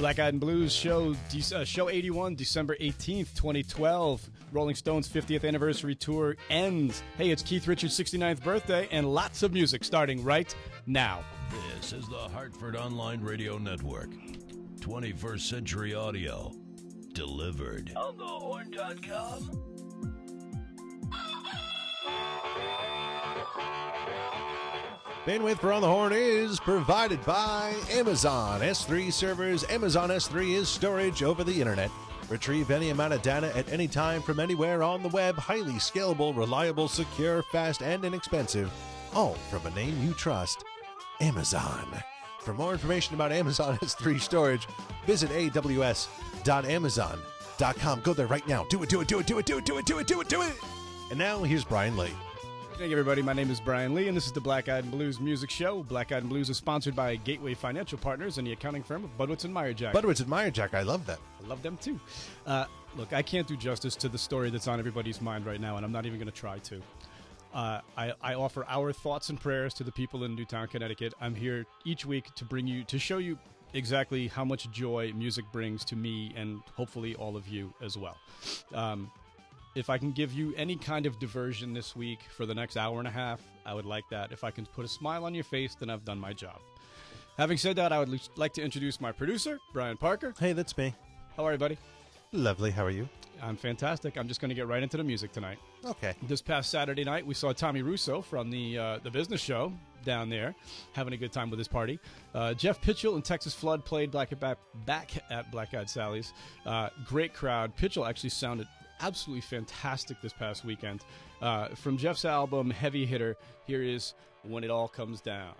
Black Eyed and Blues show uh, show 81 December 18th 2012 Rolling Stones 50th anniversary tour ends. Hey it's Keith Richards 69th birthday and lots of music starting right now. This is the Hartford Online Radio Network. 21st Century Audio delivered. On thehorn.com Bandwidth for On the Horn is provided by Amazon S3 servers. Amazon S3 is storage over the internet. Retrieve any amount of data at any time from anywhere on the web. Highly scalable, reliable, secure, fast, and inexpensive. All from a name you trust Amazon. For more information about Amazon S3 storage, visit aws.amazon.com. Go there right now. Do it, do it, do it, do it, do it, do it, do it, do it, do it. And now here's Brian Lee. Hey everybody, my name is Brian Lee, and this is the Black Eyed and Blues Music Show. Black Eyed and Blues is sponsored by Gateway Financial Partners and the accounting firm of Budwitz and Meyerjack. Budwitz and Meyerjack, I love them. I love them too. Uh, look, I can't do justice to the story that's on everybody's mind right now, and I'm not even going to try to. Uh, I, I, offer our thoughts and prayers to the people in Newtown, Connecticut. I'm here each week to bring you to show you exactly how much joy music brings to me and hopefully all of you as well. Um, if I can give you any kind of diversion this week for the next hour and a half, I would like that. If I can put a smile on your face, then I've done my job. Having said that, I would like to introduce my producer, Brian Parker. Hey, that's me. How are you, buddy? Lovely. How are you? I'm fantastic. I'm just going to get right into the music tonight. Okay. This past Saturday night, we saw Tommy Russo from the uh, the business show down there, having a good time with his party. Uh, Jeff Pitchell and Texas Flood played Black at back, back at Black Eyed Sally's. Uh, great crowd. Pitchell actually sounded absolutely fantastic this past weekend. Uh, from Jeff's album Heavy Hitter, here is When It All Comes Down.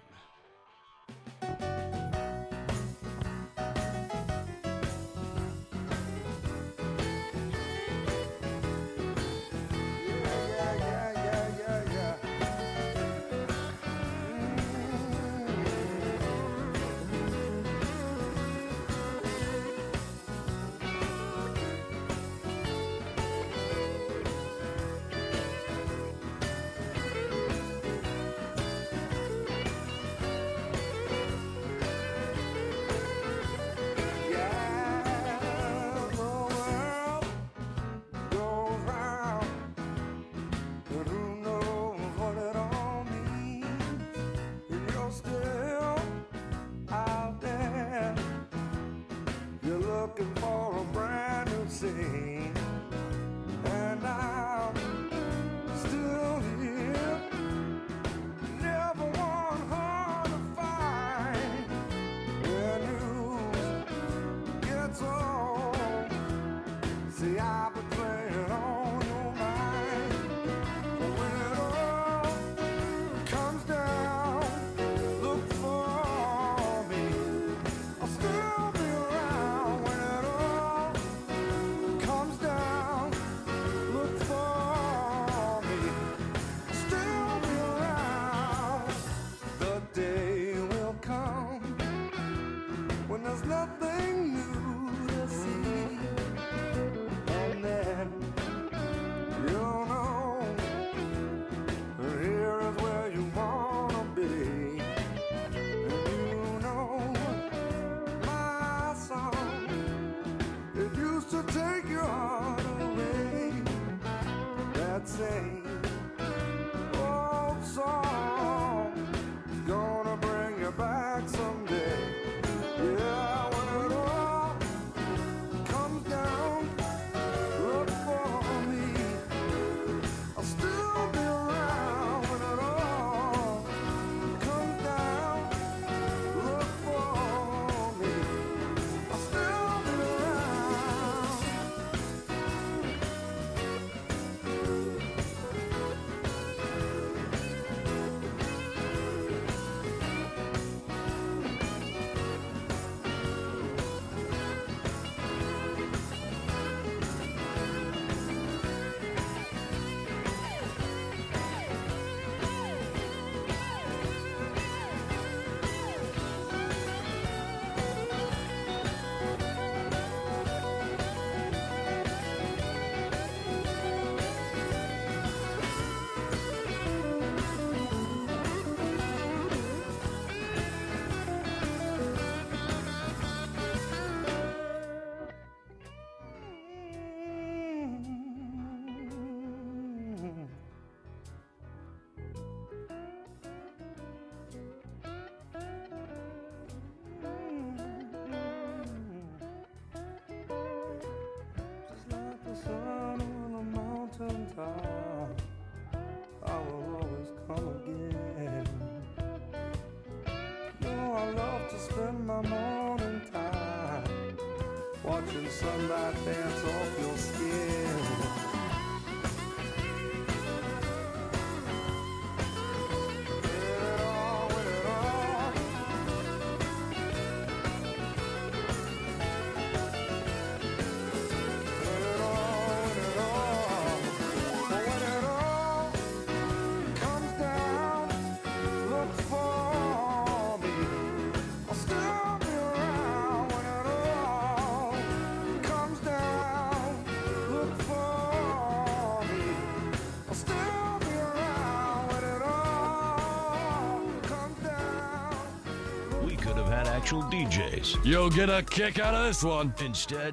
Actual DJs. You'll get a kick out of this one. Instead,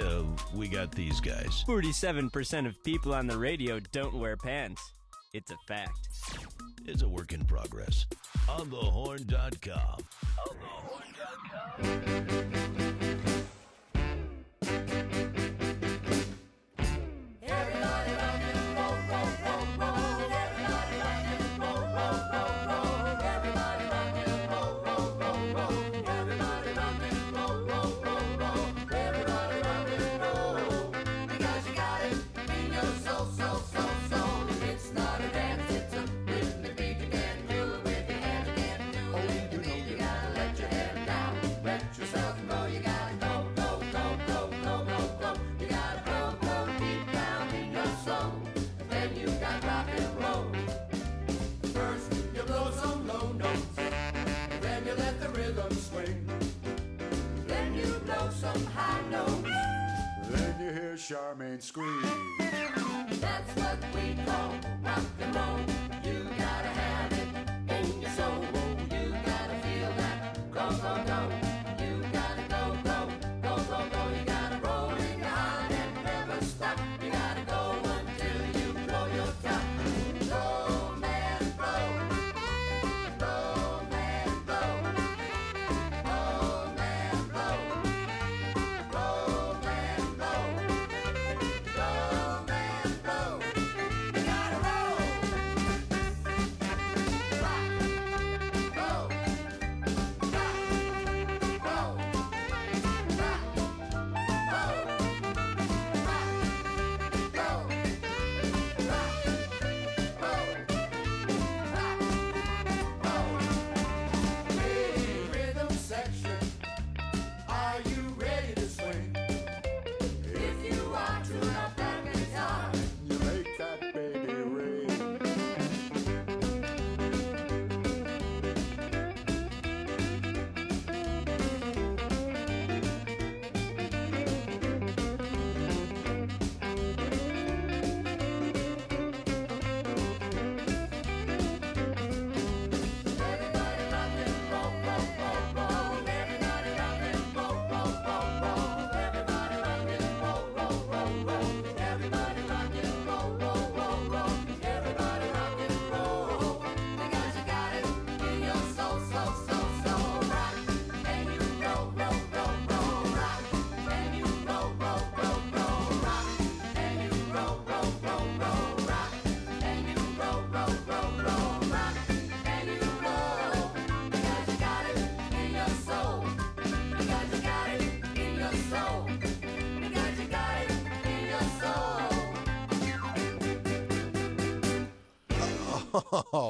uh, we got these guys. 47% of people on the radio don't wear pants. It's a fact. It's a work in progress. On thehorn.com. Then you Charmaine scream.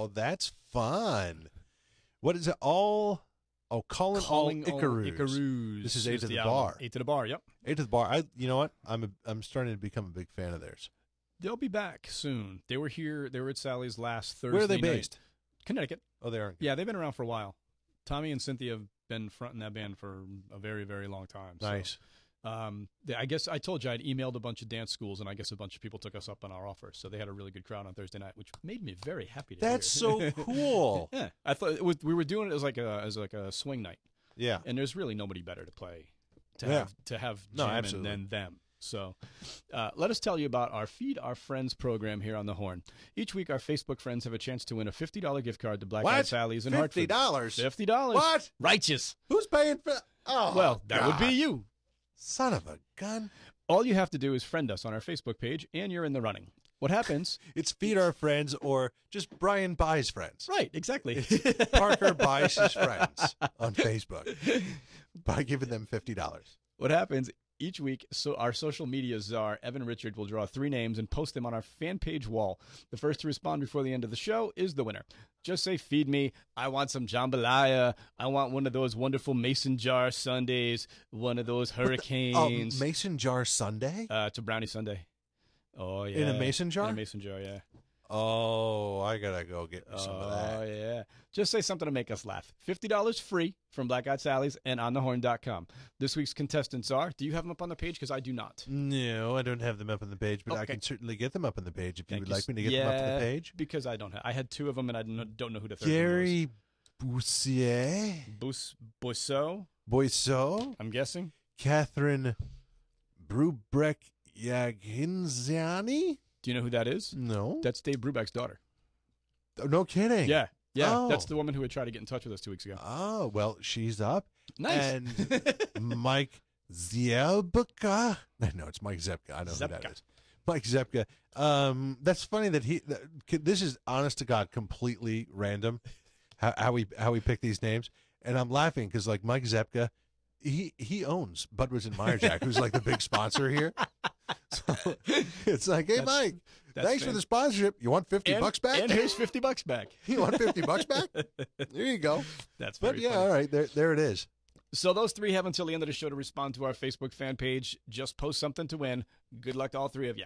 Oh, that's fun. What is it? All oh, calling, all Icaroos. Icaroos This is Eight to the album. Bar. Eight to the bar. Yep. Eight to the bar. I, you know what? I'm a, I'm starting to become a big fan of theirs. They'll be back soon. They were here. They were at Sally's last Thursday. Where are they night. based? Connecticut. Oh, they are. Yeah, they've been around for a while. Tommy and Cynthia have been fronting that band for a very, very long time. So, Nice. Um, they- I guess I told you I'd emailed a bunch of dance schools, and I guess a bunch of people took us up on our offer. So they had a really good crowd on Thursday night, which made me very happy to That's hear. so cool. yeah, I thought it was, we were doing it as like a as like a swing night, Yeah. and there's really nobody better to play to Yeah. have to have No, absolutely. than them. So, uh, let us tell you about our Feed Our Friends program here on the Horn. Each week, our Facebook friends have a chance to win a fifty dollar gift card to Black Eyed? Sally's in Fifty Hartford. dollars. Fifty dollars. What? Righteous. Who's paying for? Oh, well, that would be you. Son of a gun. All you have to do is friend us on our Facebook page, and you're in the running. What happens? It's feed our friends or just Brian buys friends. right, exactly. Parker buys his friends on Facebook by giving them fifty dollars. what happens Each week, so our social media czar, Evan Richard, will draw three names and post them on our fan page wall. The first to respond before the end of the show is the winner. Just say, feed me. I want some jambalaya. I want one of those wonderful mason jar sundays, one of those hurricanes. Oh, hurricanes. mason jar Sunday. uh, it's a brownie Sunday. Oh, yeah. In a mason jar? In a mason jar, yeah. Oh, I gotta go get me some of that. Oh, yeah. Just say something to make us laugh. $50 free from Black Eyed Sally's and onthehorn.com. This week's contestants are, do you have them up on the page? Because I do not. No, I don't have them up on the page, but I can certainly get them up on the page if you Thank would you like me to get them up on the page. Because I don't have. I had two of them and I don't know who the third Gary Boussier. Bus, Boisseau, Boisseau, I'm guessing. Catherine Brubeck Yaghsizian. Do you know who that is? No, That's Dave Brubeck's daughter. Oh, no kidding. Yeah. Yeah. Oh. That's the woman who had tried to get in touch with us two weeks ago. Oh well, she's up. Nice. And Mike Zielbka. No, it's Mike Zepka. I know who that is. Mike Zepka. Um, that's funny that he. That, this is honest to God, completely random. How, how we how we pick these names, and I'm laughing because like Mike Zepka, he he owns Budwitz and Meyerjack, who's like the big sponsor here. So it's like, hey That's- Mike, that's thanks for the sponsorship. You want fifty and, bucks back? And here's 50 bucks back. you want fifty bucks back? There you go. That's But yeah, funny. all right, there there it is. So those three have until the end of the show to respond to our Facebook fan page. Just post something to win. Good luck to all three of you.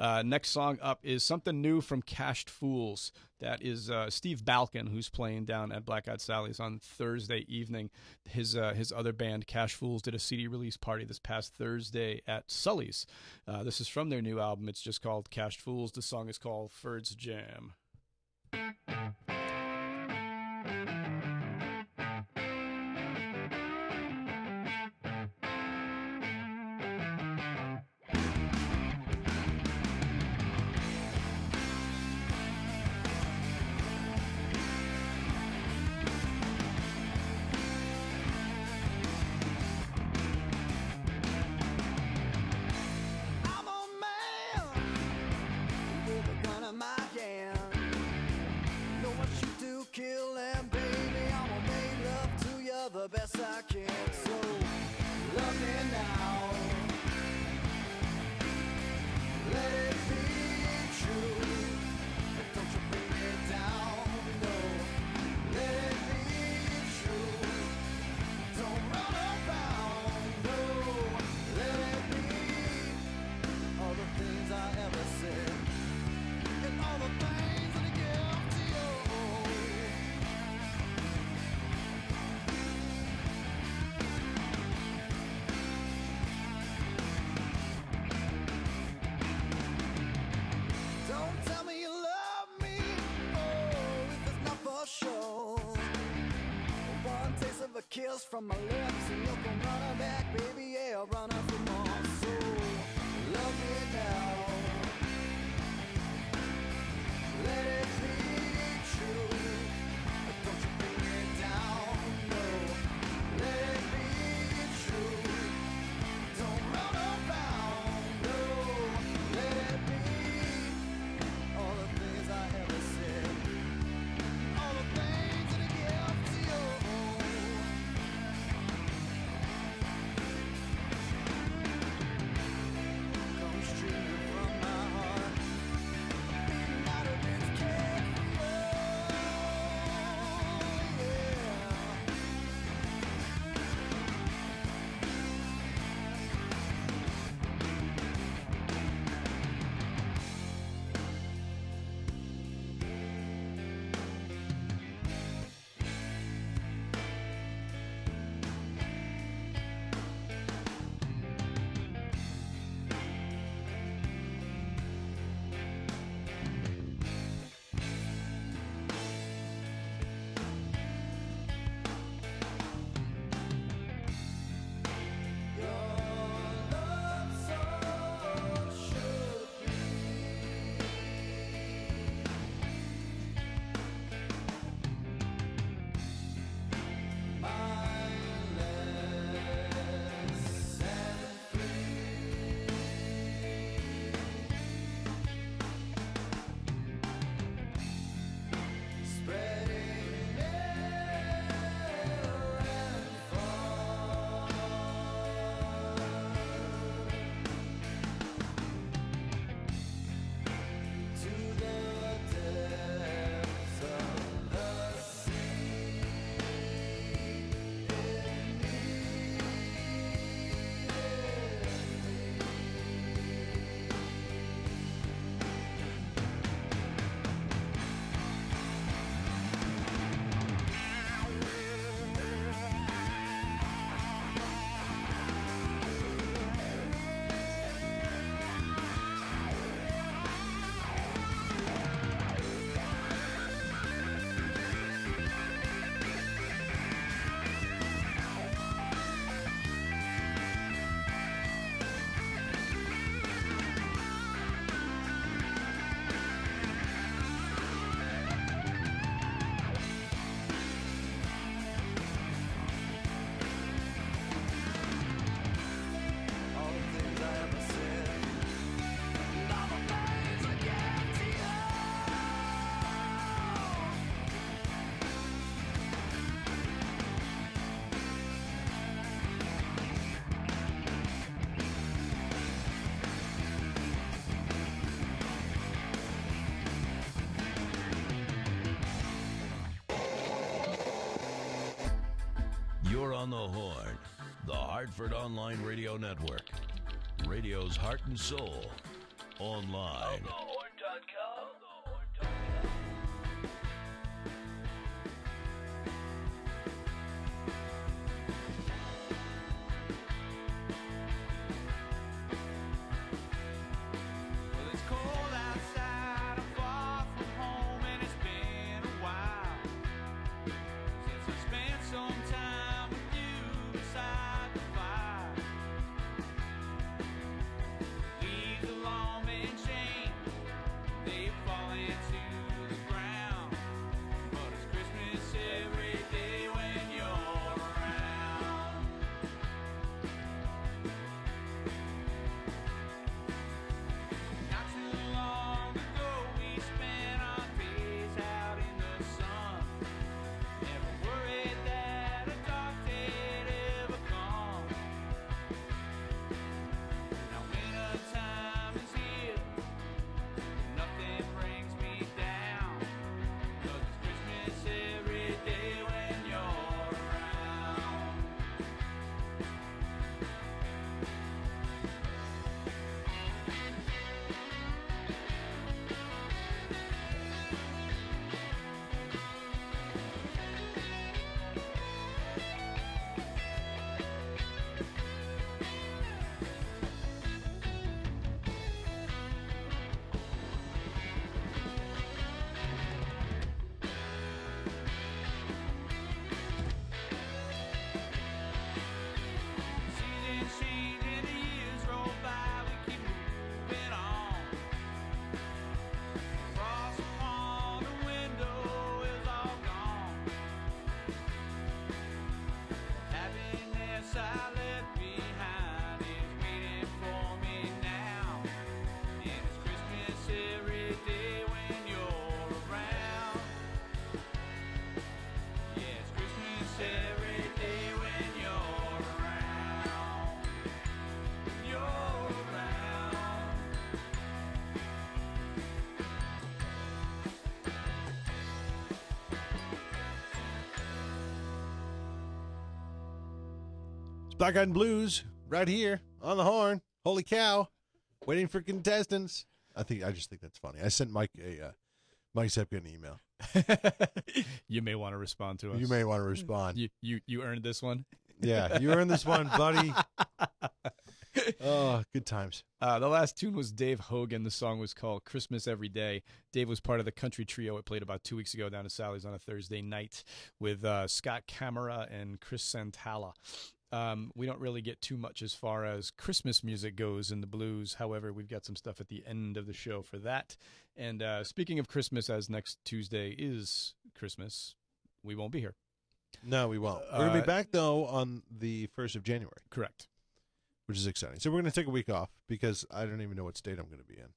Uh, next song up is something new from Cashed Fools. That is uh, Steve Balkin, who's playing down at Black Eyed Sally's on Thursday evening. His uh, his other band, Cash Fools, did a CD release party this past Thursday at Sully's. Uh, this is from their new album. It's just called Cashed Fools. The song is called Ferd's Jam. From my lips, and you'll come running back, baby. Hartford Online Radio Network. Radio's heart and soul. Online. Black Eyed Blues right here on the horn. Holy cow! Waiting for contestants. I think I just think that's funny. I sent Mike a uh, Mike Zepka an email. you may want to respond to us. You may want to respond. You you you earned this one. Yeah, you earned this one, buddy. Oh, good times. Uh, the last tune was Dave Hogan. The song was called Christmas Every Day. Dave was part of the country trio it played about two weeks ago down at Sally's on a Thursday night with uh, Scott Camera and Chris Santala. Um, we don't really get too much as far as Christmas music goes in the blues. However, we've got some stuff at the end of the show for that. And uh, speaking of Christmas, as next Tuesday is Christmas, we won't be here. No, we won't. We're gonna Uh, be back though on the first of January, Correct. which is exciting. So we're gonna take a week off because I don't even know what state I'm gonna be in.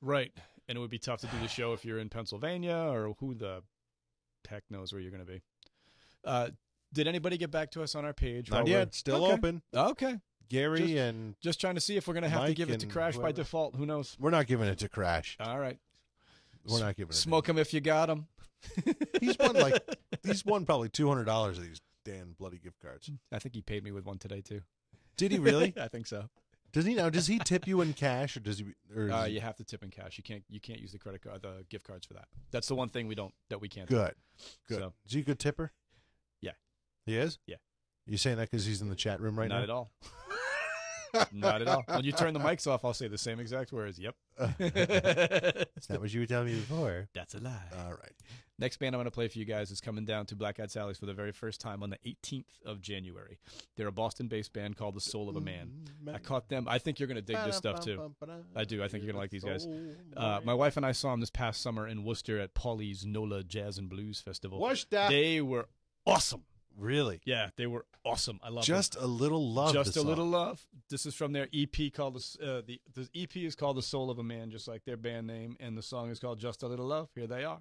Right. And it would be tough to do the show if you're in Pennsylvania or who the heck knows where you're going to be. Uh, did anybody get back to us on our page? Not yet. we're- Still Okay. open. Okay. Gary Just- and Just trying to see if we're going to have to give it to Crash by default. Who knows? we're not giving it to Crash. All right. We're not giving it. to Smoke him if you got him. He's won like he's won probably two hundred dollars of these damn bloody gift cards. I think he paid me with one today, too. Did he really? I think so. does he now? Does he tip you in cash or does he? Or Uh, you have to tip in cash. You can't. You can't use the credit card, the gift cards for that. That's the one thing we don't that we can't. do. Good. Good. So- Is he a good tipper? He is. Yeah. You saying that because he's in the chat room right now. Not now? at all. Not at all. When you turn the mics off, I'll say the same exact words. Yep. That's not what you were telling me before. That's a lie. All right. Next band I'm going to play for you guys is coming down to Black Eyed Sally's for the very first time on the 18th of January. They're a Boston-based band called The Soul of a Man. I caught them. I think you're going to dig this stuff too. I do. I think you're going to like these guys. Uh, my wife and I saw them this past summer in Worcester at Paulie's NOLA Jazz and Blues Festival. Worcester. They were awesome. Really? Yeah, they were awesome. I love Just a little love. Just a song. little love. This is from their EP called the uh, the the EP is called The Soul of a Man, just like their band name, and the song is called Just a Little Love. Here they are.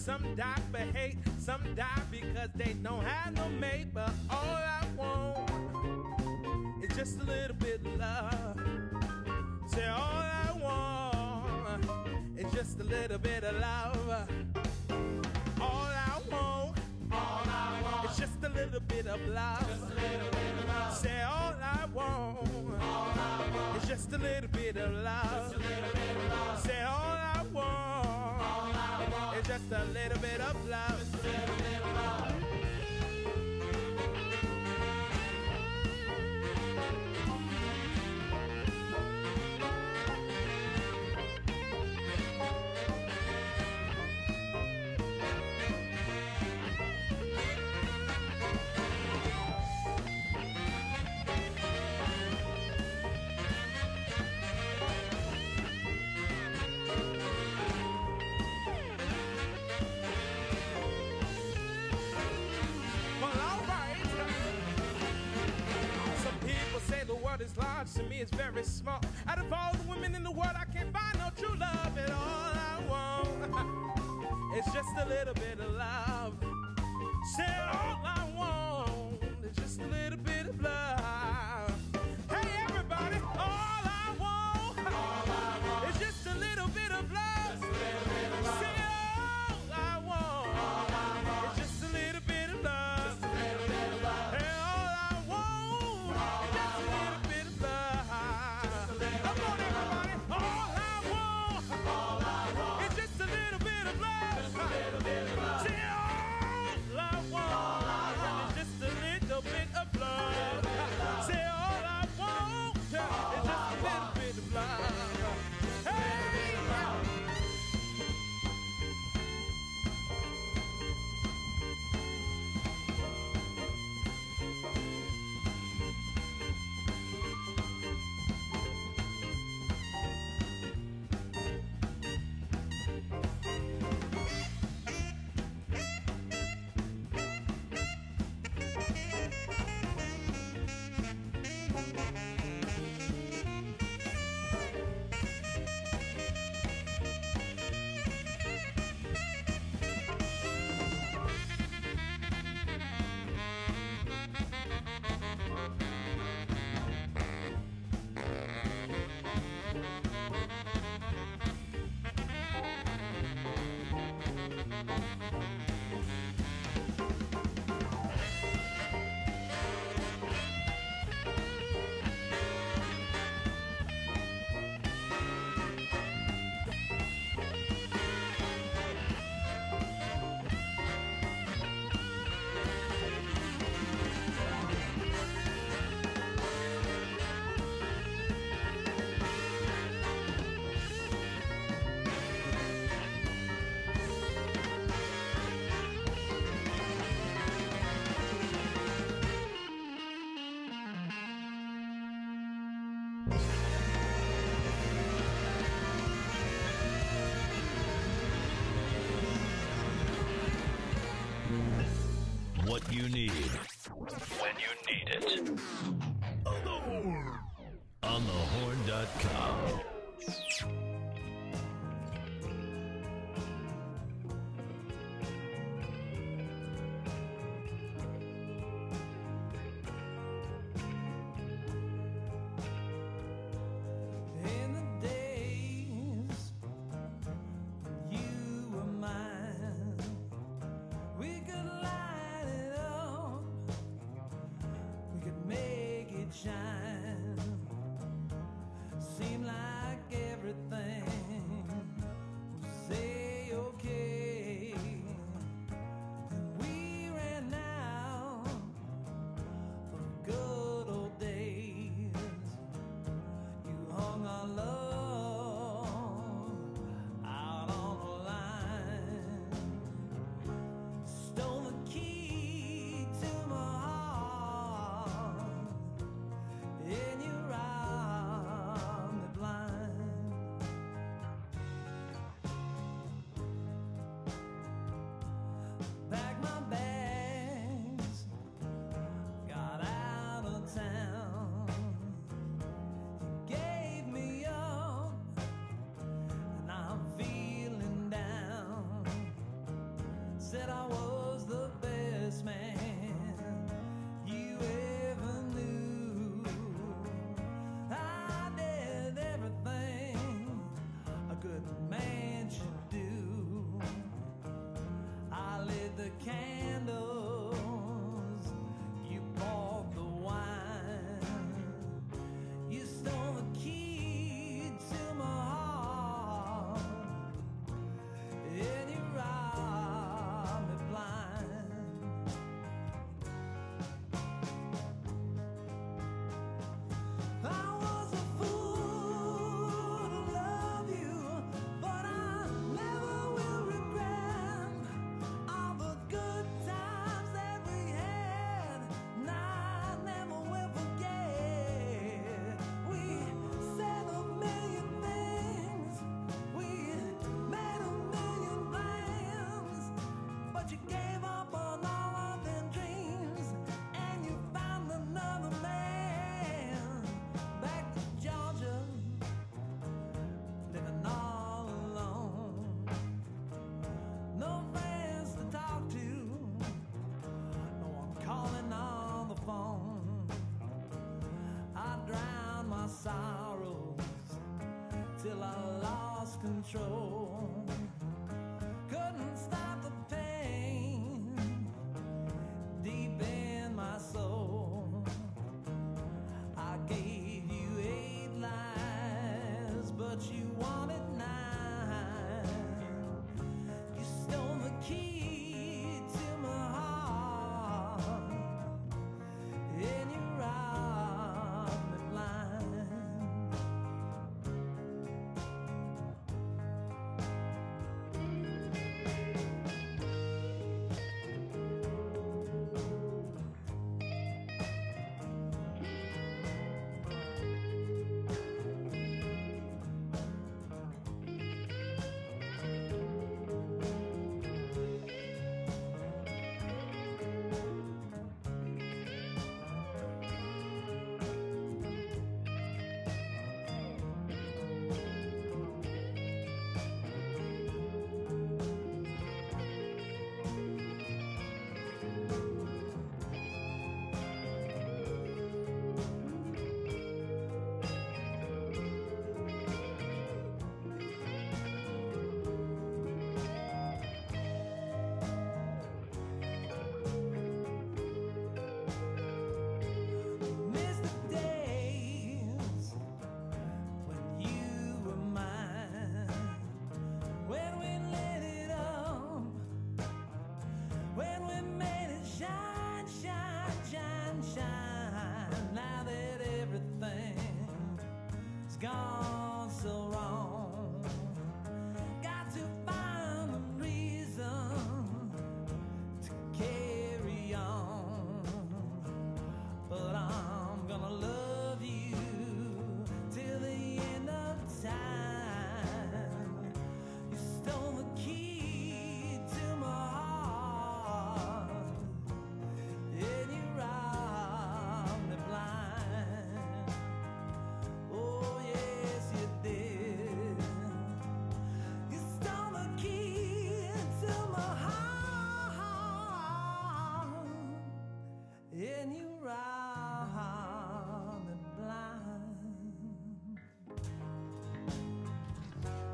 Some die for hate, some die because they don't have no mate. But all I want is just a little bit of love. Say all I want is just a little bit of love. All I want, all I want is just a little bit of love. Just a little bit of love. Say all I want, all I want is just a little bit of love. Just a little bit of love. Say all I want, just a little bit of love. Large, to me it's very small. Control. Gone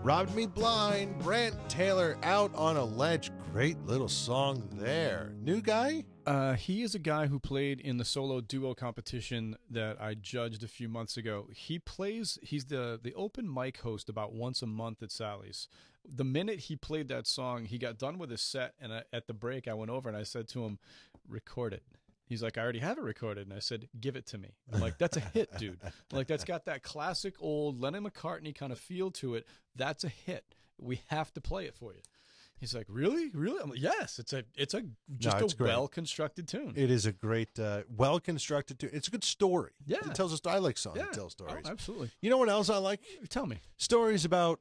Robbed Me Blind, Brant Taylor out on a ledge. Great little song there. New guy? Uh, he is a guy who played in the solo duo competition that I judged a few months ago. He plays. He's the the open mic host about once a month at Sally's. The minute he played that song, he got done with his set, and I, at the break, I went over and I said to him, "Record it." He's like, "I already have it recorded," and I said, "Give it to me." I'm like, "That's a hit, dude. like that's got that classic old Lennon McCartney kind of feel to it. That's a hit. We have to play it for you." He's like, "Really, really?" I'm like, "Yes, it's a, it's a just it's a great. well constructed tune." It is a great, uh, well constructed. Tune. It's a good story. Yeah. It tells us. I like songs Yeah. that tell stories. Oh, absolutely. You know what else I like? Tell me. Stories about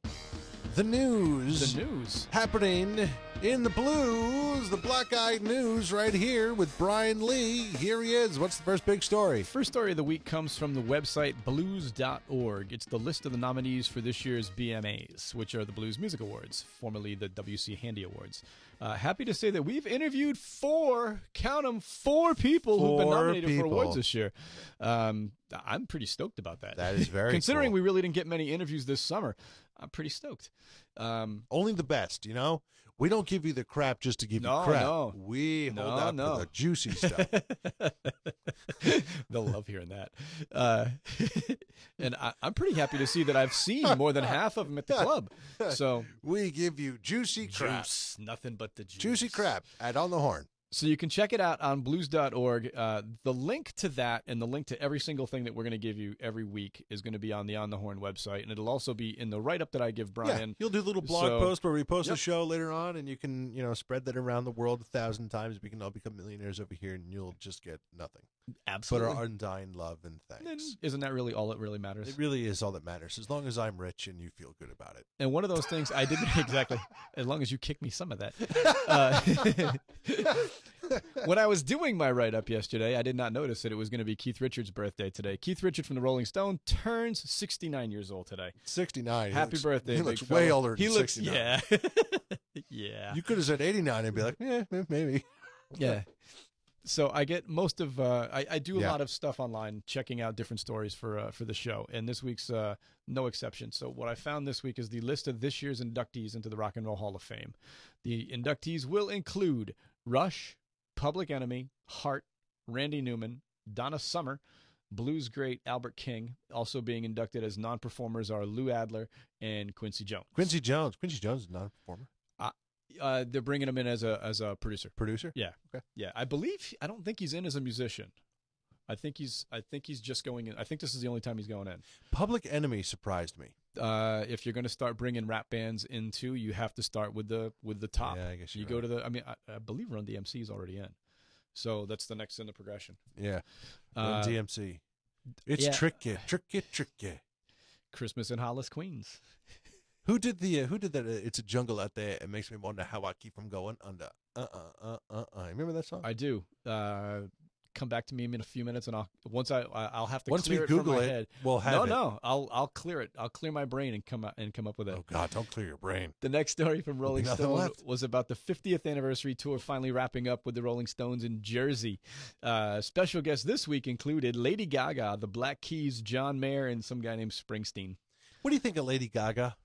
the news. The news. happening in the blues, the black eyed news right here with Brian Lee. Here he is. What's the first big story? First story of the week comes from the website blues.org. It's the list of the nominees for this year's BMAs, which are the Blues Music Awards, formerly the WC Handy Awards. Uh, happy to say that we've interviewed four, count them, four people who've been nominated for awards this year. Um, I'm pretty stoked about that. That is very Considering cool. we really didn't get many interviews this summer, I'm pretty stoked. Um, Only the best, you know? We don't give you the crap just to give No, you crap. no. We hold No, out no. for the juicy stuff. They'll love hearing that. Uh, and I, I'm pretty happy to see that I've seen more than half of them at the club. So we give you juicy crap. juice, nothing but the juice. Juicy crap at On the Horn. So you can check it out on blues.org. Uh, the link to that and the link to every single thing that we're going to give you every week is going to be on the On the Horn website, and it'll also be in the write up that I give Brian. yeah, you'll do a little blog So- post where we post Yep. the show later on, and you can, you know, spread that around the world a thousand times. We can all become millionaires over here, and you'll just get nothing but our undying love and And thanks. isn't that really all that really matters? It really is all that matters, as long as I'm rich and you feel good about it. And one of those things I didn't exactly, as long as you kick me some of that. Uh, when I was doing my write up yesterday, I did not notice that it was going to be Keith Richards' birthday today. Keith Richard from the Rolling Stone turns 69 years old today. 69. he Happy looks- birthday, He looks fella. way older than He looks, 69. yeah. yeah. You could have said 89 and be like, eh, maybe. yeah. So I get most of uh, I, I do a Yeah. lot of stuff online, checking out different stories for uh, for the show, and this week's uh, no exception. So what I found this week is the list of this year's inductees into the Rock and Roll Hall of Fame. The inductees will include Rush, Public Enemy, Heart, Randy Newman, Donna Summer, blues great Albert King. Also being inducted as non-performers are Lou Adler and Quincy Jones. Quincy Jones. Quincy Jones is not a performer. Uh, they're bringing him in as a as a producer. Producer? Yeah. Okay. Yeah. I believe I don't think he's in as a musician. I think he's I think he's just going in. I think this is the only time he's going in. Public Enemy surprised me. Uh, if you're going to start bringing rap bands into, you have to start with the with the top. Yeah, I guess you you're go to the. I mean, I, I believe Run DMC is already in, so that's the next in the progression. Yeah. Uh, Run DMC. It's yeah. tricky, tricky, tricky. Christmas in Hollis, Queens. Who did the uh, Who did that? Uh, it's a jungle out there. It makes me wonder how I keep from going under. Uh uh uh uh. uh. Remember that song? I do. Uh, come back to me in a few minutes, and I'll once I I'll have to Once we clear it from Google my it, head. we'll have no, it. no. I'll I'll clear it. I'll clear my brain and come out and come up with it. Oh God! Don't clear your brain. The next story from Rolling Stone left. was about the 50th anniversary tour finally wrapping up with the Rolling Stones in Jersey. Uh, special guests this week included Lady Gaga, the Black Keys, John Mayer, and some guy named Springsteen. What do you think of Lady Gaga?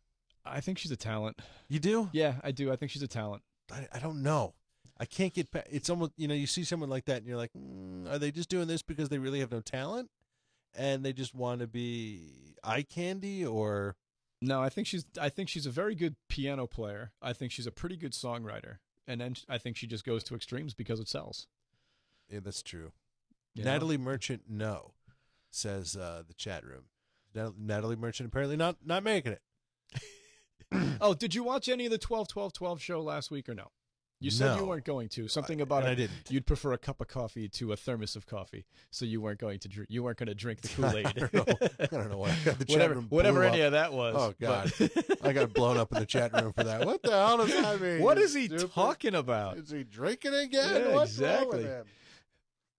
I think she's a talent. You do? Yeah, I do. I think she's a talent. I, I don't know. I can't get. Pa- it's almost you know you see someone like that and you're like, mm, are they just doing this because they really have no talent, and they just want to be eye candy or? No, I think she's. I think she's a very good piano player. I think she's a pretty good songwriter, and then I think she just goes to extremes because it sells. Yeah, that's true. you know? Natalie Merchant, no, says uh, the chat room. Natalie Merchant apparently not not making it. Oh, did you watch any of the 12 12 12 show last week or no? You said you weren't going to. Something about a- I didn't. You'd prefer a cup of coffee to a thermos of coffee, so you weren't going to drink. You weren't going to drink the Kool Aid. I don't know. I don't know why the chat whatever, whatever any of that was. Oh God! but- I got blown up in the chat room for that. What the hell does that mean? what is he stupid? talking about? Is he drinking again? Yeah, What's wrong with exactly. him?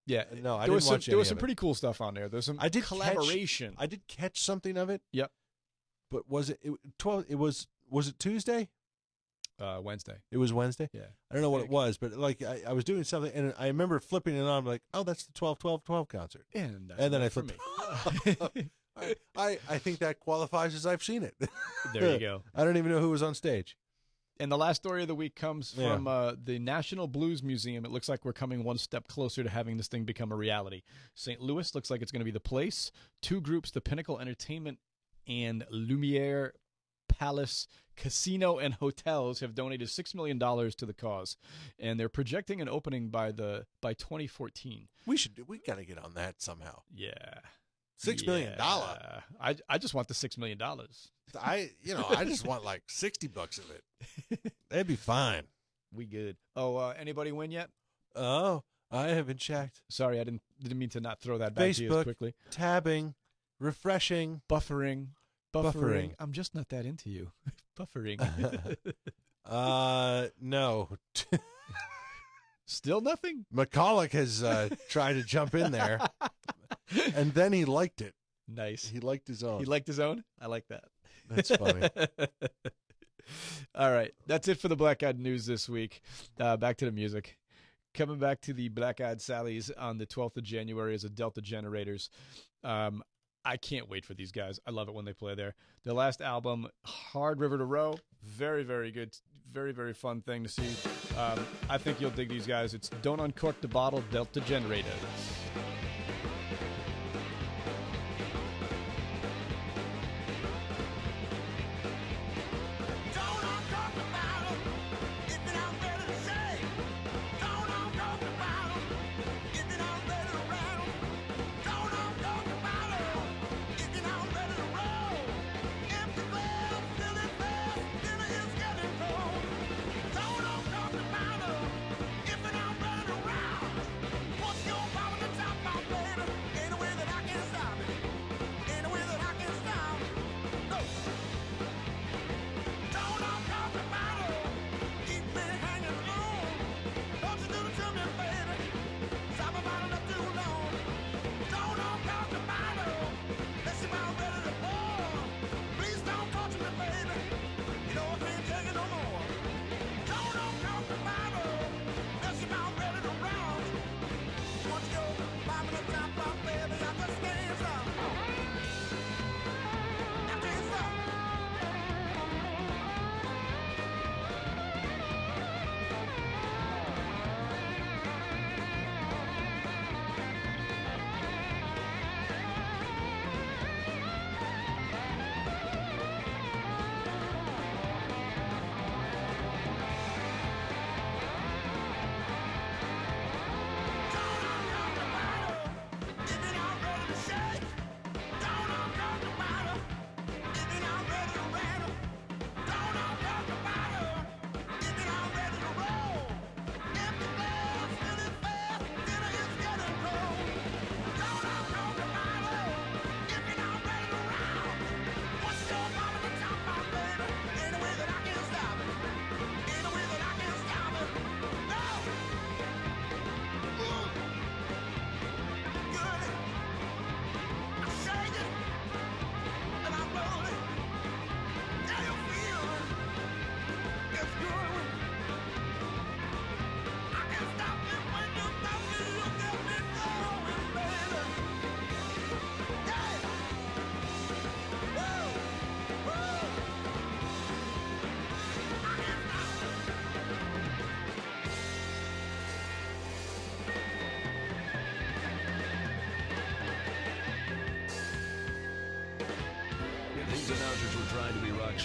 Yeah, uh, No, I there was didn't some, there was some it. pretty cool stuff on there. There's some I did catch- collaboration. I did catch something of it. Yep. But was it, it twelve? It was was it Tuesday? uh, Wednesday. It was Wednesday. Yeah. I don't know what it was, but like I, I was doing something, and I remember flipping it on. I'm like, oh, that's the 12 12 12 concert. And, And then I flipped. me. I, I I think that qualifies as I've seen it. there you go. I don't even know who was on stage. And the last story of the week comes Yeah. from uh, the National Blues Museum. It looks like we're coming one step closer to having this thing become a reality. St. Louis looks like it's going to be the place. Two groups, the Pinnacle Entertainment and Lumiere Palace Casino and Hotels, have donated six million dollars to the cause, and they're projecting an opening by the by 2014. We should do. we got to get on that somehow. Yeah, Six million dollar. I I just want the six million dollars. I you know I just want like sixty bucks of it. That'd be fine. We good. Oh, uh, anybody win yet? Oh, I haven't checked. Sorry, I didn't didn't mean to not throw that back to you as quickly. Tabbing, refreshing. Buffering. Buffering. Buffering. I'm just not that into you. Buffering. Uh, no. Still nothing. McCulloch has uh, tried to jump in there, and then he liked it. Nice. He liked his own. He liked his own. I like that. That's funny. All right, that's it for the Black Eyed News this week. Uh, back to the music. Coming back to the Black Eyed Sallies on the 12th of January as a Delta Generators. Um, I can't wait for these guys. I love it when they play there. Their last album, Hard River to Row, very, very good. Very, very fun thing to see. Um, I think you'll dig these guys. It's Don't Uncork the Bottle, Delta Generators.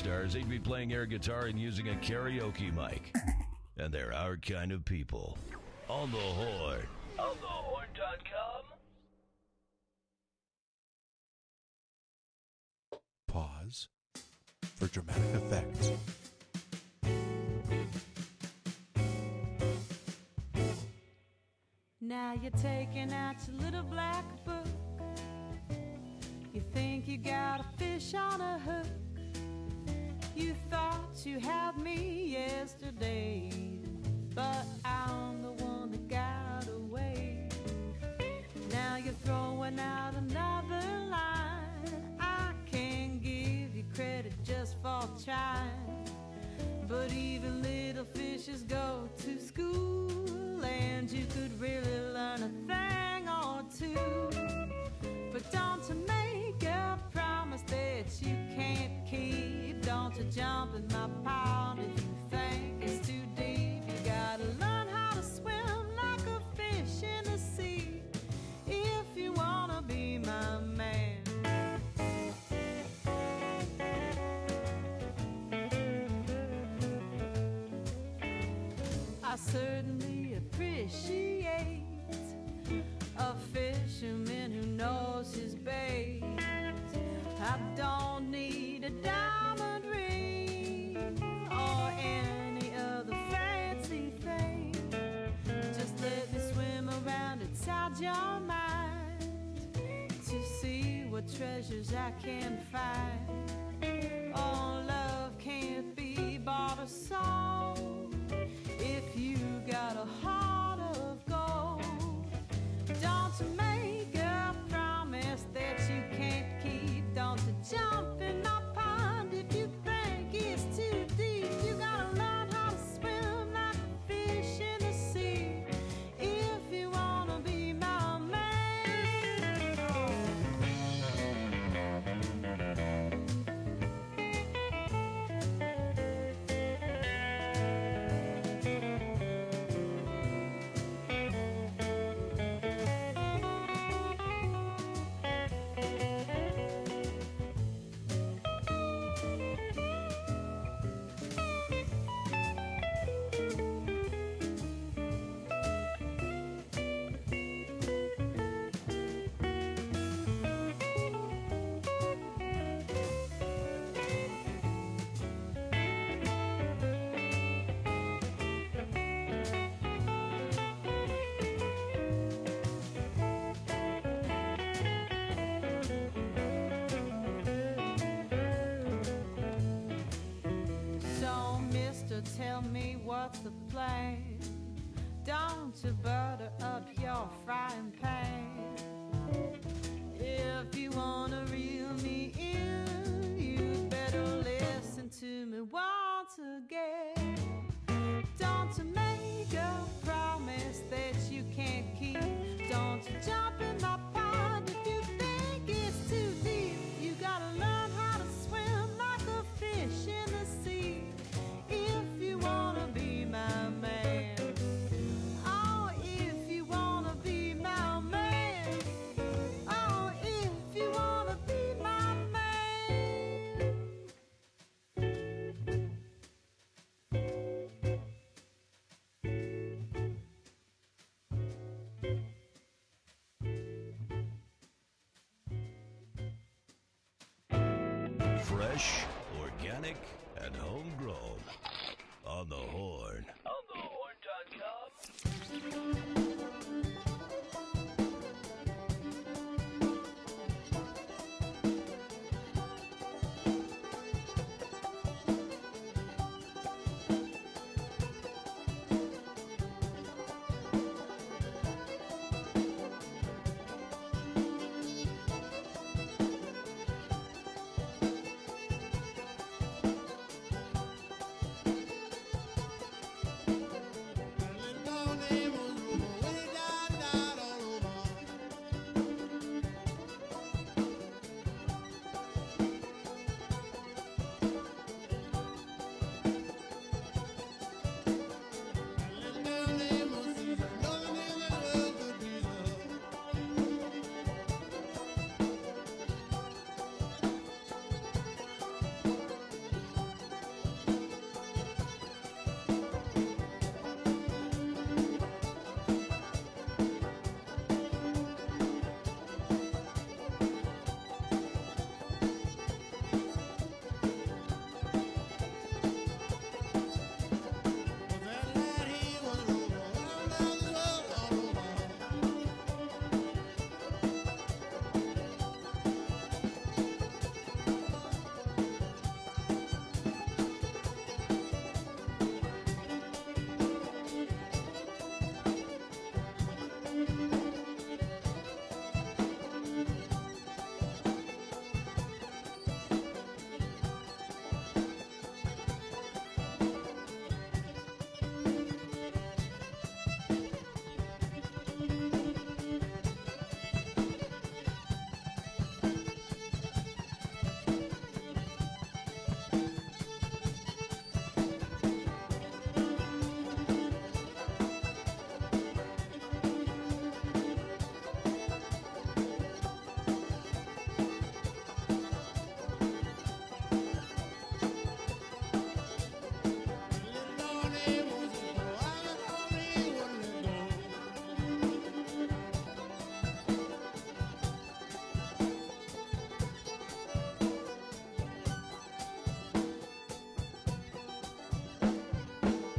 Stars, they'd be playing air guitar and using a karaoke mic. And they're our kind of people. On the horn. On thehorn.com. Pause for dramatic effects. Now you're taking out your little black book. You think you got a fish on a hook. You had me yesterday, but I'm the one that got away. Now you're throwing out another line. I can't give you credit just for trying. But even little fishes go to school, and you could really learn a thing or two. But don't you Jump in my pond treasures I can find. Tell me what's the plan. Don't you butter up your frying pan. Fresh, organic, and homegrown. On the horn. OnTheHorn.com.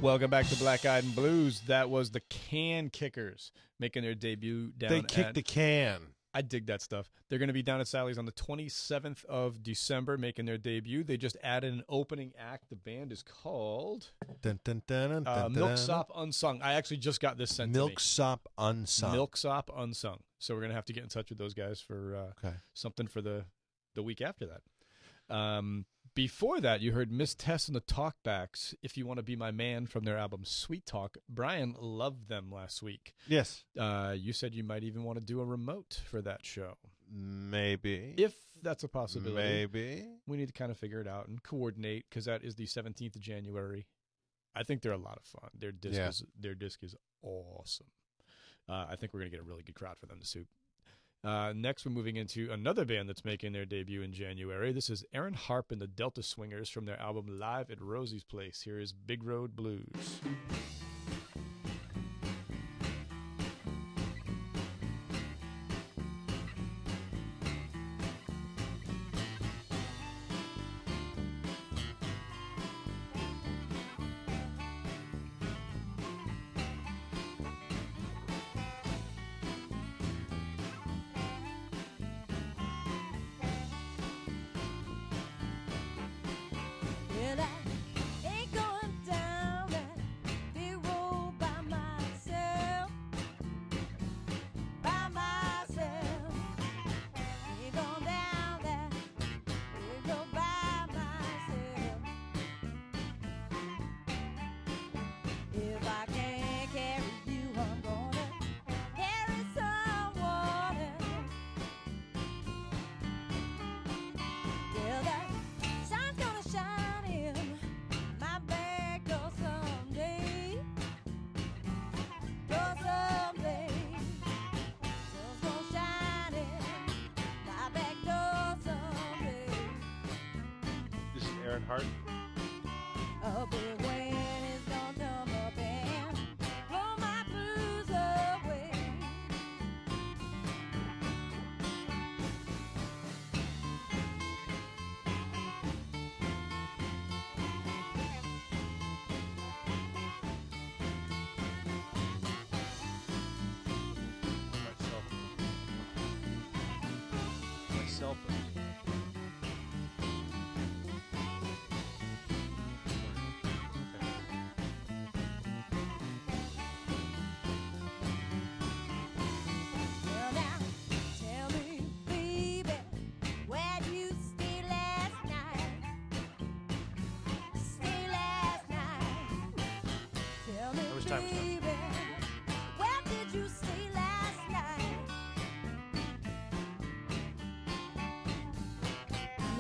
Welcome back to Black Eyed and Blues. That was the Can Kickers making their debut down They kicked at- the can. I dig that stuff. They're going to be down at Sally's on the 27th of December making their debut. They just added an opening act. The band is called Dun, dun, dun, uh. Milksop Unsung. I actually just got this sent Milksop to me. Unsung. Milksop Unsung. So we're going to have to get in touch with those guys for uh, Okay. something for the, the week after that. Um, before that, you heard Miss Tess and the Talkbacks, If You Want to Be My Man, from their album Sweet Talk. Brian loved them last week. Yes. Uh, you said you might even want to do a remote for that show. Maybe. If that's a possibility. Maybe. We need to kind of figure it out and coordinate because that is the 17th of January. I think they're a lot of fun. Their disc Yeah. is their disc is awesome. Uh, I think we're gonna get a really good crowd for them to suit. Uh, next, we're moving into another band that's making their debut in January. This is Aaron Harp and the Delta Swingers from their album Live at Rosie's Place. Here is Big Road Blues.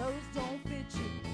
clothes don't fit you.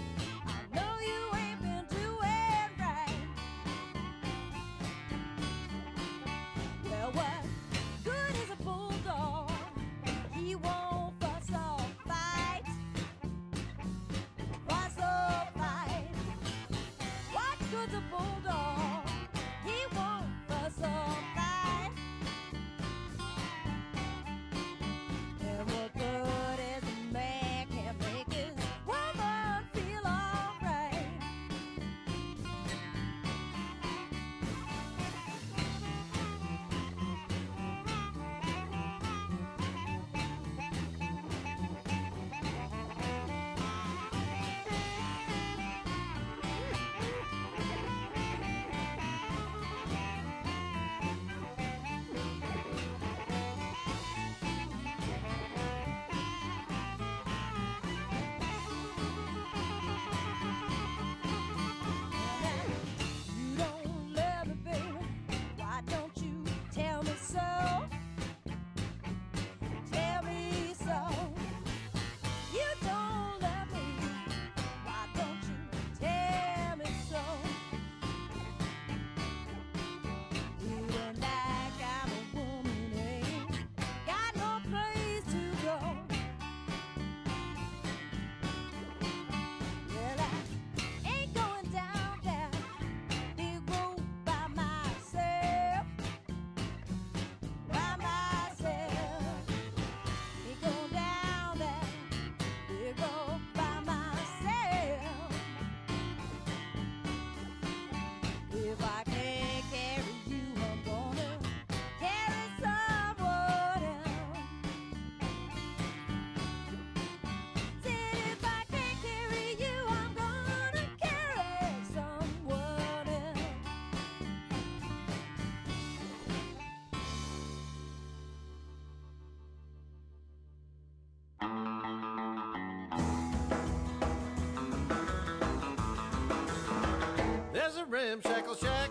ramshackle shack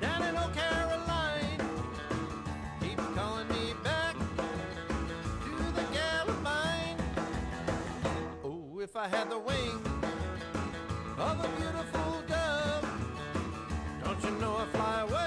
down in Old Caroline. Keep calling me back to the gal of mine. Oh, if I had the wings of a beautiful dove, don't you know I fly away?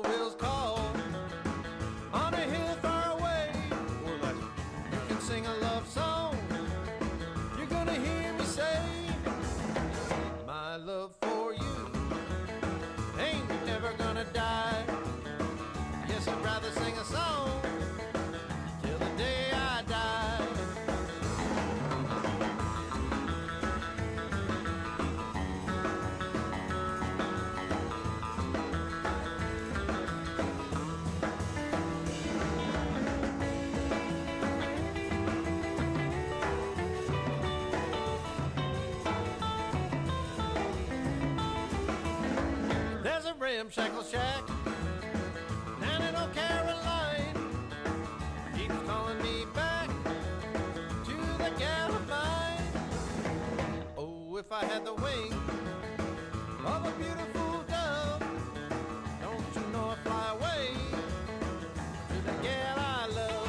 will's I had the wing of a beautiful dove, don't you know I'd fly away to the gal I love.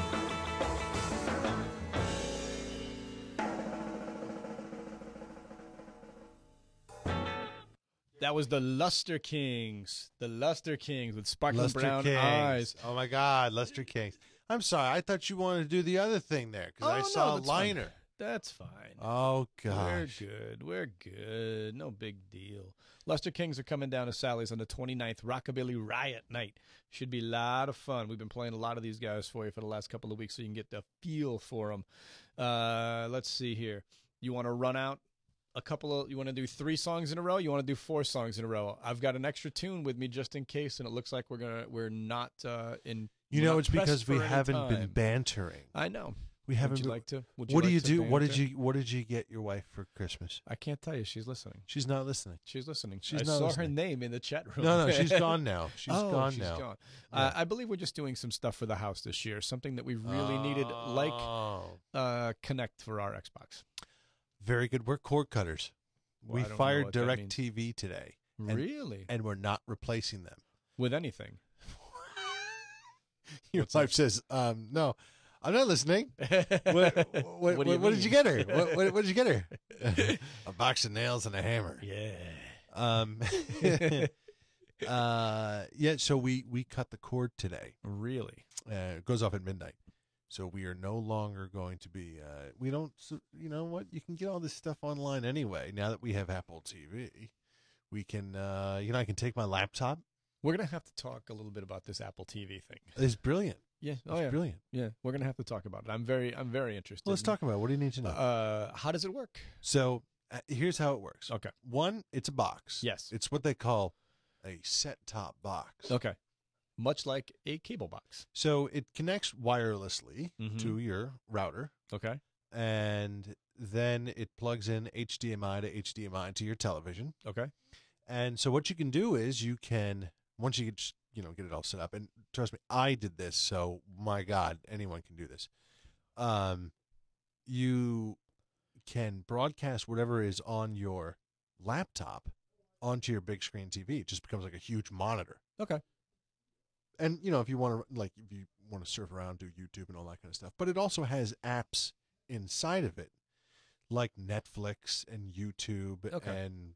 That was the Lustre Kings. The Lustre Kings with sparkling Lester brown Kings. eyes. Oh my God, Lustre Kings. I'm sorry. I thought you wanted to do the other thing there because oh, I Oh, no, saw a that's fine. liner. That's fine. Oh gosh, We're good. We're good. No big deal. Lustre Kings are coming down to Sally's on the 29th Rockabilly Riot Night. Should be a lot of fun. We've been playing a lot of these guys for you for the last couple of weeks so you can get the feel for them. Uh, let's see here. You want to run out a couple of you want to do three songs in a row you want to do four songs in a row i've got an extra tune with me just in case and it looks like we're gonna we're not uh in You know, it's because we haven't been bantering. i know We haven't. would you like to would you what do like you to do? What did you What did you get your wife for Christmas? i can't tell you she's listening She's not listening. She's listening. She's I not saw listening. her name in the chat room. No, no, she's gone now. She's oh, gone she's now. gone. Uh, I believe we're just doing some stuff for the house this year. Something that we really needed, like Oh. uh, Kinect for our Xbox. Very good. We're cord cutters. Well, we I don't know fired Direct. TV today. And- really? And we're not replacing them. With anything? Your wife says, um, "No, I'm not listening." What, what, what, What what did you get her? What, what, what did you get her? a box of nails and a hammer. Yeah. Um, uh, yeah. So we we cut the cord today. Really? Uh, it goes off at midnight. So we are no longer going to be. Uh, we don't. so- You know what? You can get all this stuff online anyway. Now that we have Apple TV, we can. Uh, you know, I can take my laptop. We're gonna have to talk a little bit about this Apple TV thing. It's brilliant. Yeah. Oh yeah. brilliant. Yeah. We're gonna have to talk about it. I'm very, I'm very interested. Well, let's talk about it. What do you need to know? Uh, how does it work? So uh, here's how it works. Okay. One, it's a box. Yes. It's what they call a set top box. Okay. Much like a cable box. So it connects wirelessly Mhm. to your router, Okay. and then it plugs in HDMI to HDMI to your television. Okay. And so what you can do is you can once you get you know get it all set up, and trust me, I did this. So my God, anyone can do this. Um, you can broadcast whatever is on your laptop onto your big screen TV. It just becomes like a huge monitor. Okay. And you know, if you want to like if you want to surf around, do YouTube and all that kind of stuff. But it also has apps inside of it, like Netflix and YouTube Okay. and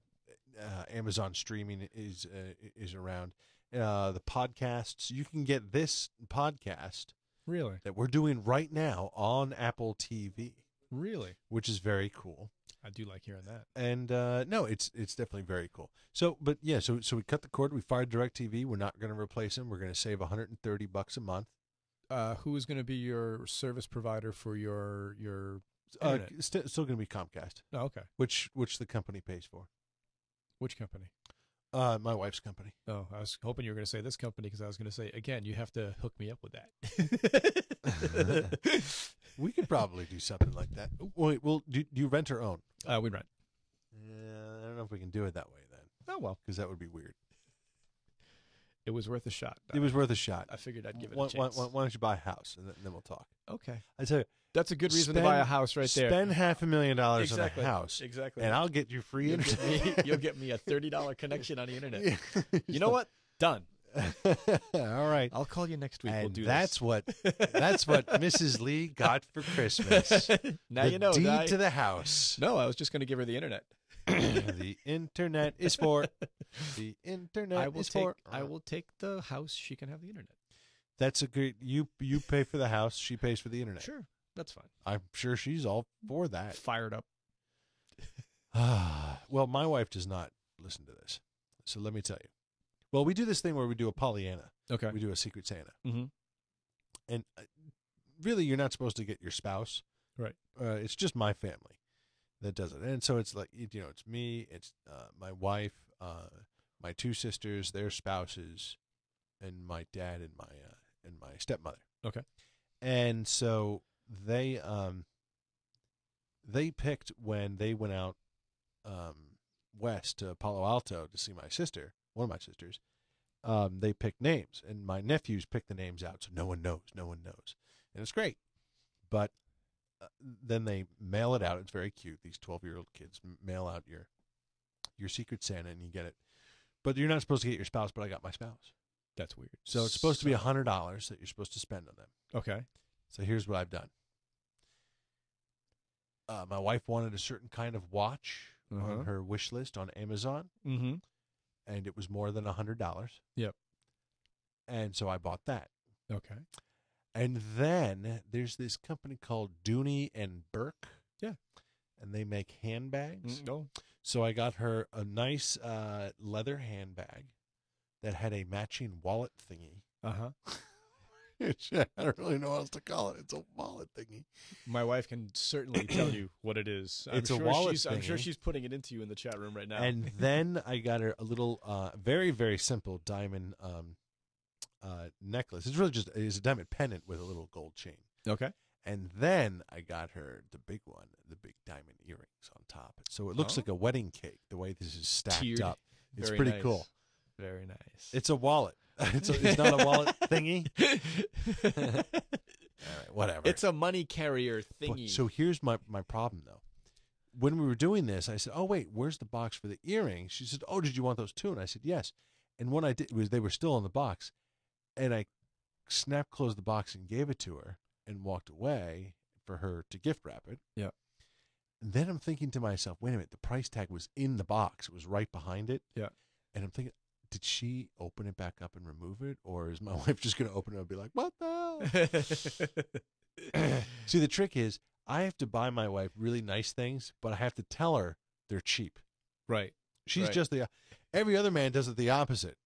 uh, Amazon streaming is uh, is around. Uh, the podcasts you can get this podcast Really? that we're doing right now on Apple TV, Really? which is very cool. I do like hearing that. And uh, no, it's it's definitely very cool. So, but yeah, so so we cut the cord. We fired Directv. We're not going to replace them. We're going to save 130 bucks a month. Uh, who is going to be your service provider for your your Uh, st- still going to be Comcast, oh, okay. which which the company pays for. Which company? Uh, my wife's company. Oh, I was hoping you were going to say this company because I was going to say again. You have to hook me up with that. We could probably do something like that. Wait, well, do, do you rent or own? uh, we rent. Yeah, I don't know if we can do it that way then, Oh well, because that would be weird. It was worth a shot. It was worth a shot. I figured I'd give it why, a chance. Why, why, don't you buy a house and then, then we'll talk? okay, I tell you, that's a good reason to buy a house right there. Spend half a million dollars exactly. on a house, Exactly. and I'll get you free you'll get, internet. me, you'll get me a thirty dollar connection on the internet. You know what? Done. All right. I'll call you next week. and we'll do that's this. what that's what Mrs. Lee got for Christmas. now the you know. deed now- to the house. no, I was just going to give her the internet. The internet is for. The internet I will is take. for. I will take the house. She can have the internet. That's a great. You you pay for the house. She pays for the internet. Sure, that's fine. I'm sure she's all for that. Fired up. well, my wife does not listen to this, so let me tell you. Well, we do this thing where we do a Pollyanna. Okay. We do a Secret Santa, Mm-hmm. and uh, really, you're not supposed to get your spouse. Right. Uh, it's just my family that does it, and so it's like you know, it's me, it's uh, my wife, uh, my two sisters, their spouses, and my dad and my uh, and my stepmother. Okay. And so they um they picked when they went out um west to Palo Alto to see my sister, one of my sisters, um, they picked names, and my nephews picked the names out, so no one knows. No one knows, and it's great. But then they mail it out. It's very cute. These twelve-year-old kids mail out your your Secret Santa, and you get it. But you're not supposed to get your spouse. But I got my spouse, That's weird. so it's supposed to be a hundred dollars that you're supposed to spend on them. Okay. So here's what I've done. Uh, my wife wanted a certain kind of watch Uh-huh. on her wish list on Amazon, Mm-hmm. and it was more than a hundred dollars. Yep. And so I bought that. Okay. And then there's this company called Dooney and Bourke. Yeah. And they make handbags. No. So I got her a nice uh, leather handbag that had a matching wallet thingy. Uh huh. I don't really know what else to call it. It's a wallet thingy. My wife can certainly tell you what it is. I'm It's a sure wallet She's, I'm sure she's putting it into you in the chat room right now. And then I got her a little, uh, very very simple diamond um, uh, necklace. It's really just it's a diamond pendant with a little gold chain. okay. And then I got her the big one, the big diamond earrings on top. So it looks Oh. like a wedding cake the way this is stacked Tiered. up. It's Very pretty nice. cool. Very nice. It's a wallet. it's, a, it's not a wallet thingy. All right, whatever. it's a money carrier But- thingy. So here's my, my problem though. When we were doing this, I said, "Oh wait, where's the box for the earrings?" She said, "Oh, did you want those too?" And I said, "Yes." And when I did, was they were still in the box, and I snap closed the box and gave it to her and walked away for her to gift wrap it. Yeah. And then I'm thinking to myself, "Wait a minute, the price tag was in the box; it was right behind it." Yeah. And I'm thinking, did she open it back up and remove it, or is my wife just going to open it and be like, "What the hell?" See, the trick is I have to buy my wife really nice things, but I have to tell her they're cheap. right. She's Right. just the every other man does it the opposite.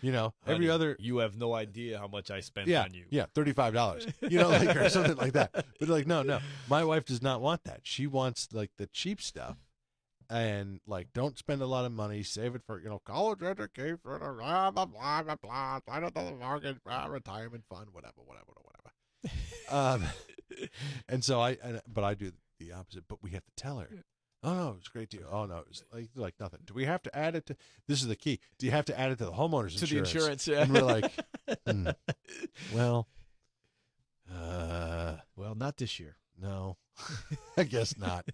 You know, every other You have no idea how much I spent yeah, on you. yeah, thirty five dollars. You know, like or something like that. But like, no, no, my wife does not want that. She wants like the cheap stuff, and like, don't spend a lot of money. Save it for you know college education, blah blah blah blah blah. blah sign up to the market, blah, retirement fund, whatever, whatever, whatever. um, and so I, and, but I do the opposite. But we have to tell her. Oh no, it's a great deal. Oh no, it's like like nothing. Do we have to add it to? This is the key. Do you have to add it to the homeowners To the insurance? insurance, yeah. And we're like, hmm, well, uh, Well, not this year. no, I guess not.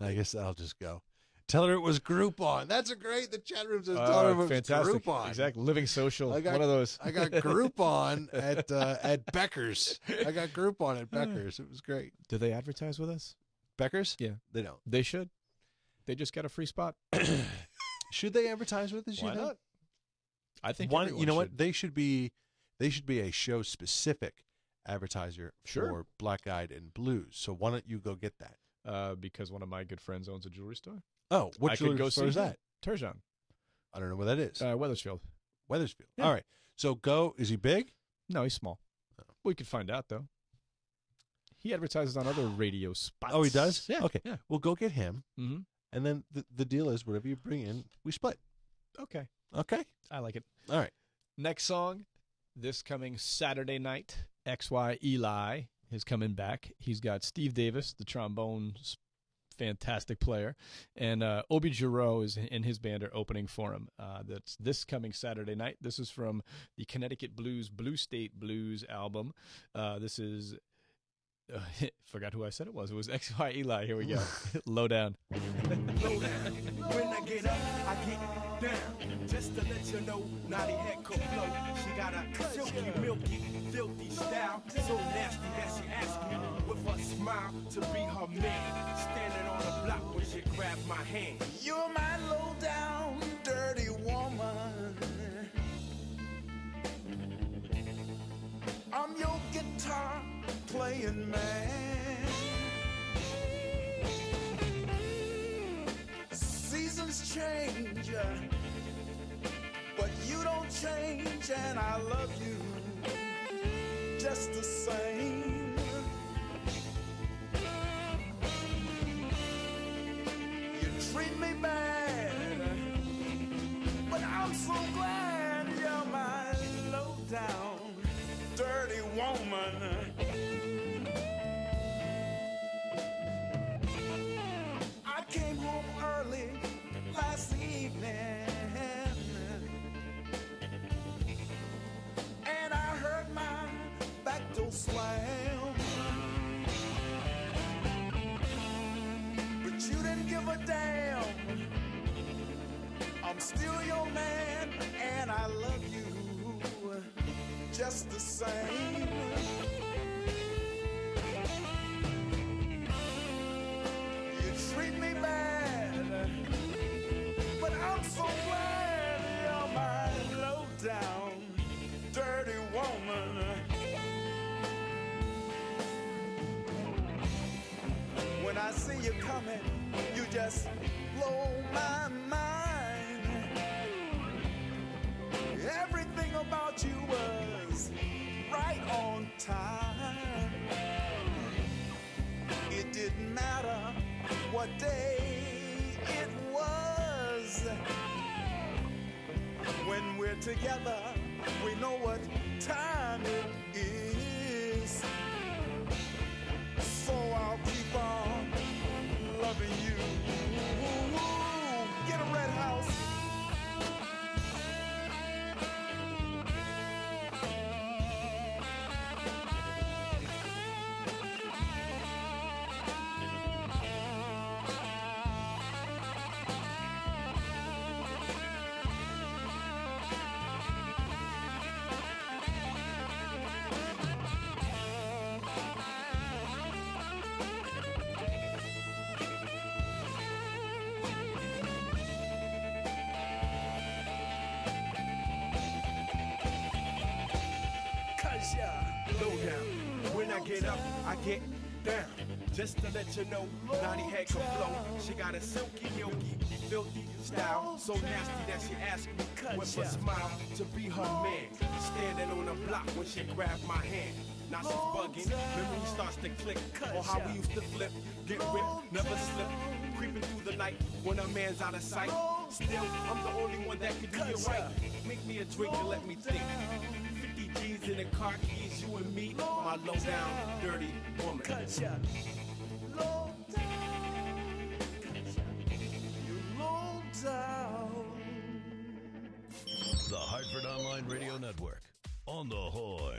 I guess I'll just go. Tell her it was Groupon. That's a great. The chat room says tell her it was fantastic. Groupon. Exactly. Living social. I got- One of those. I got Groupon at uh, at Becker's. I got Groupon at Becker's. It was great. Do they advertise with us? Becker's? Yeah. They don't. They should. They just got a free spot. Should they advertise with us? Why you think? not? I think One, you know what? They should be they should be a show specific advertiser Sure. for Black Eyed and Blues. So why don't you go get that? Uh, because one of my good friends owns a jewelry store. Oh, what I could jewelry go store see is that? Turgeon, I don't know where that is. uh, Wethersfield. Wethersfield. yeah. All right. So go. Is he big? No, he's small. Oh. We could find out though. He advertises on other radio spots. Oh, he does. Yeah. Okay. Yeah. Well, go get him, hmm and then the the deal is whatever you bring in, we split. Okay. Okay. I like it. All right. Next song, this coming Saturday night, XY Eli is coming back. He's got Steve Davis, the trombone fantastic player, and uh, Obi Giroux is in his band are opening for him. Uh, that's this coming Saturday night. This is from the Connecticut Blues Blue State Blues album. Uh, this is. Uh, forgot who I said it was. It was XY Eli. Here we go. Low down. Low down. When I get up, I get down. Just to let you know, Naughty Head could flow. She got a silky, milky, filthy style. So nasty that she asked me with a smile to be her man. Standing on the block when she grabbed my hand. You're my low down, playing man. Seasons change, uh, but you don't change, and I love you just the same. You treat me bad, but I'm so glad you're my low down, just the same. You treat me bad, but I'm so glad you're my low down, dirty woman. When I see you coming, you just blow my right on time. It didn't matter what day it was. When we're together, we know what time it is. Down. I get up, I get down. Just to let you know, Naughty head can flow. She got a silky, milky, filthy style. So nasty that she asked me with a smile to be her man. Standing on the block when she grabbed my hand. Now she's bugging. Memory starts to click. Or how we used to flip, get ripped, never slip. Creeping through the night when a man's out of sight. Still, I'm the only one that can do it right. Make me a drink and let me think. 50 G's in the car keys, you and me, my low down, dirty woman. Cut ya. Low down. You low down. The Hartford Online Radio Network. On the horn.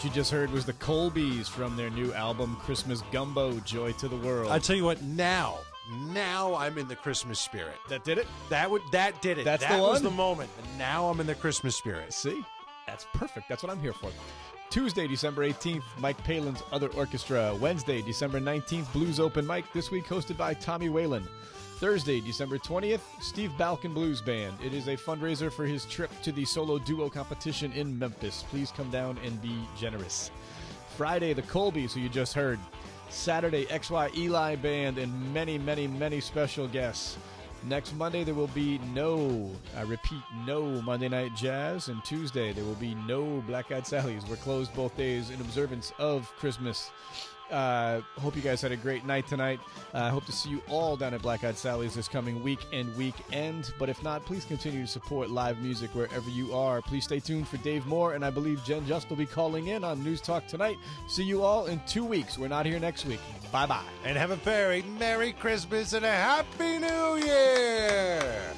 What you just heard was the Colbys from their new album Christmas Gumbo Joy to the World. I tell you what, now, now I'm in the Christmas spirit. that did it? That would that did it. That's that the was one? the moment. And now I'm in the Christmas spirit. See? That's perfect. That's what I'm here for. Tuesday, December 18th, Mike Palin's Other Orchestra. Wednesday, December 19th, Blues Open Mic, this week hosted by Tommy Whalen. Thursday, December 20th, Steve Balkan Blues Band. It is a fundraiser for his trip to the solo duo competition in Memphis. Please come down and be generous. Friday, the Colbys, who you just heard. Saturday, XY Eli Band, and many, many, many special guests. Next Monday, there will be no, I repeat, no Monday Night Jazz. And Tuesday, there will be no Black Eyed Sally's. We're closed both days in observance of Christmas. Uh, hope you guys had a great night tonight. I uh, hope to see you all down at Black Eyed Sally's this coming week and weekend. But if not, please continue to support live music wherever you are. Please stay tuned for Dave Moore, and I believe Jen Just will be calling in on News Talk tonight. See you all in two weeks. We're not here next week. Bye bye. And have a very Merry Christmas and a Happy New Year!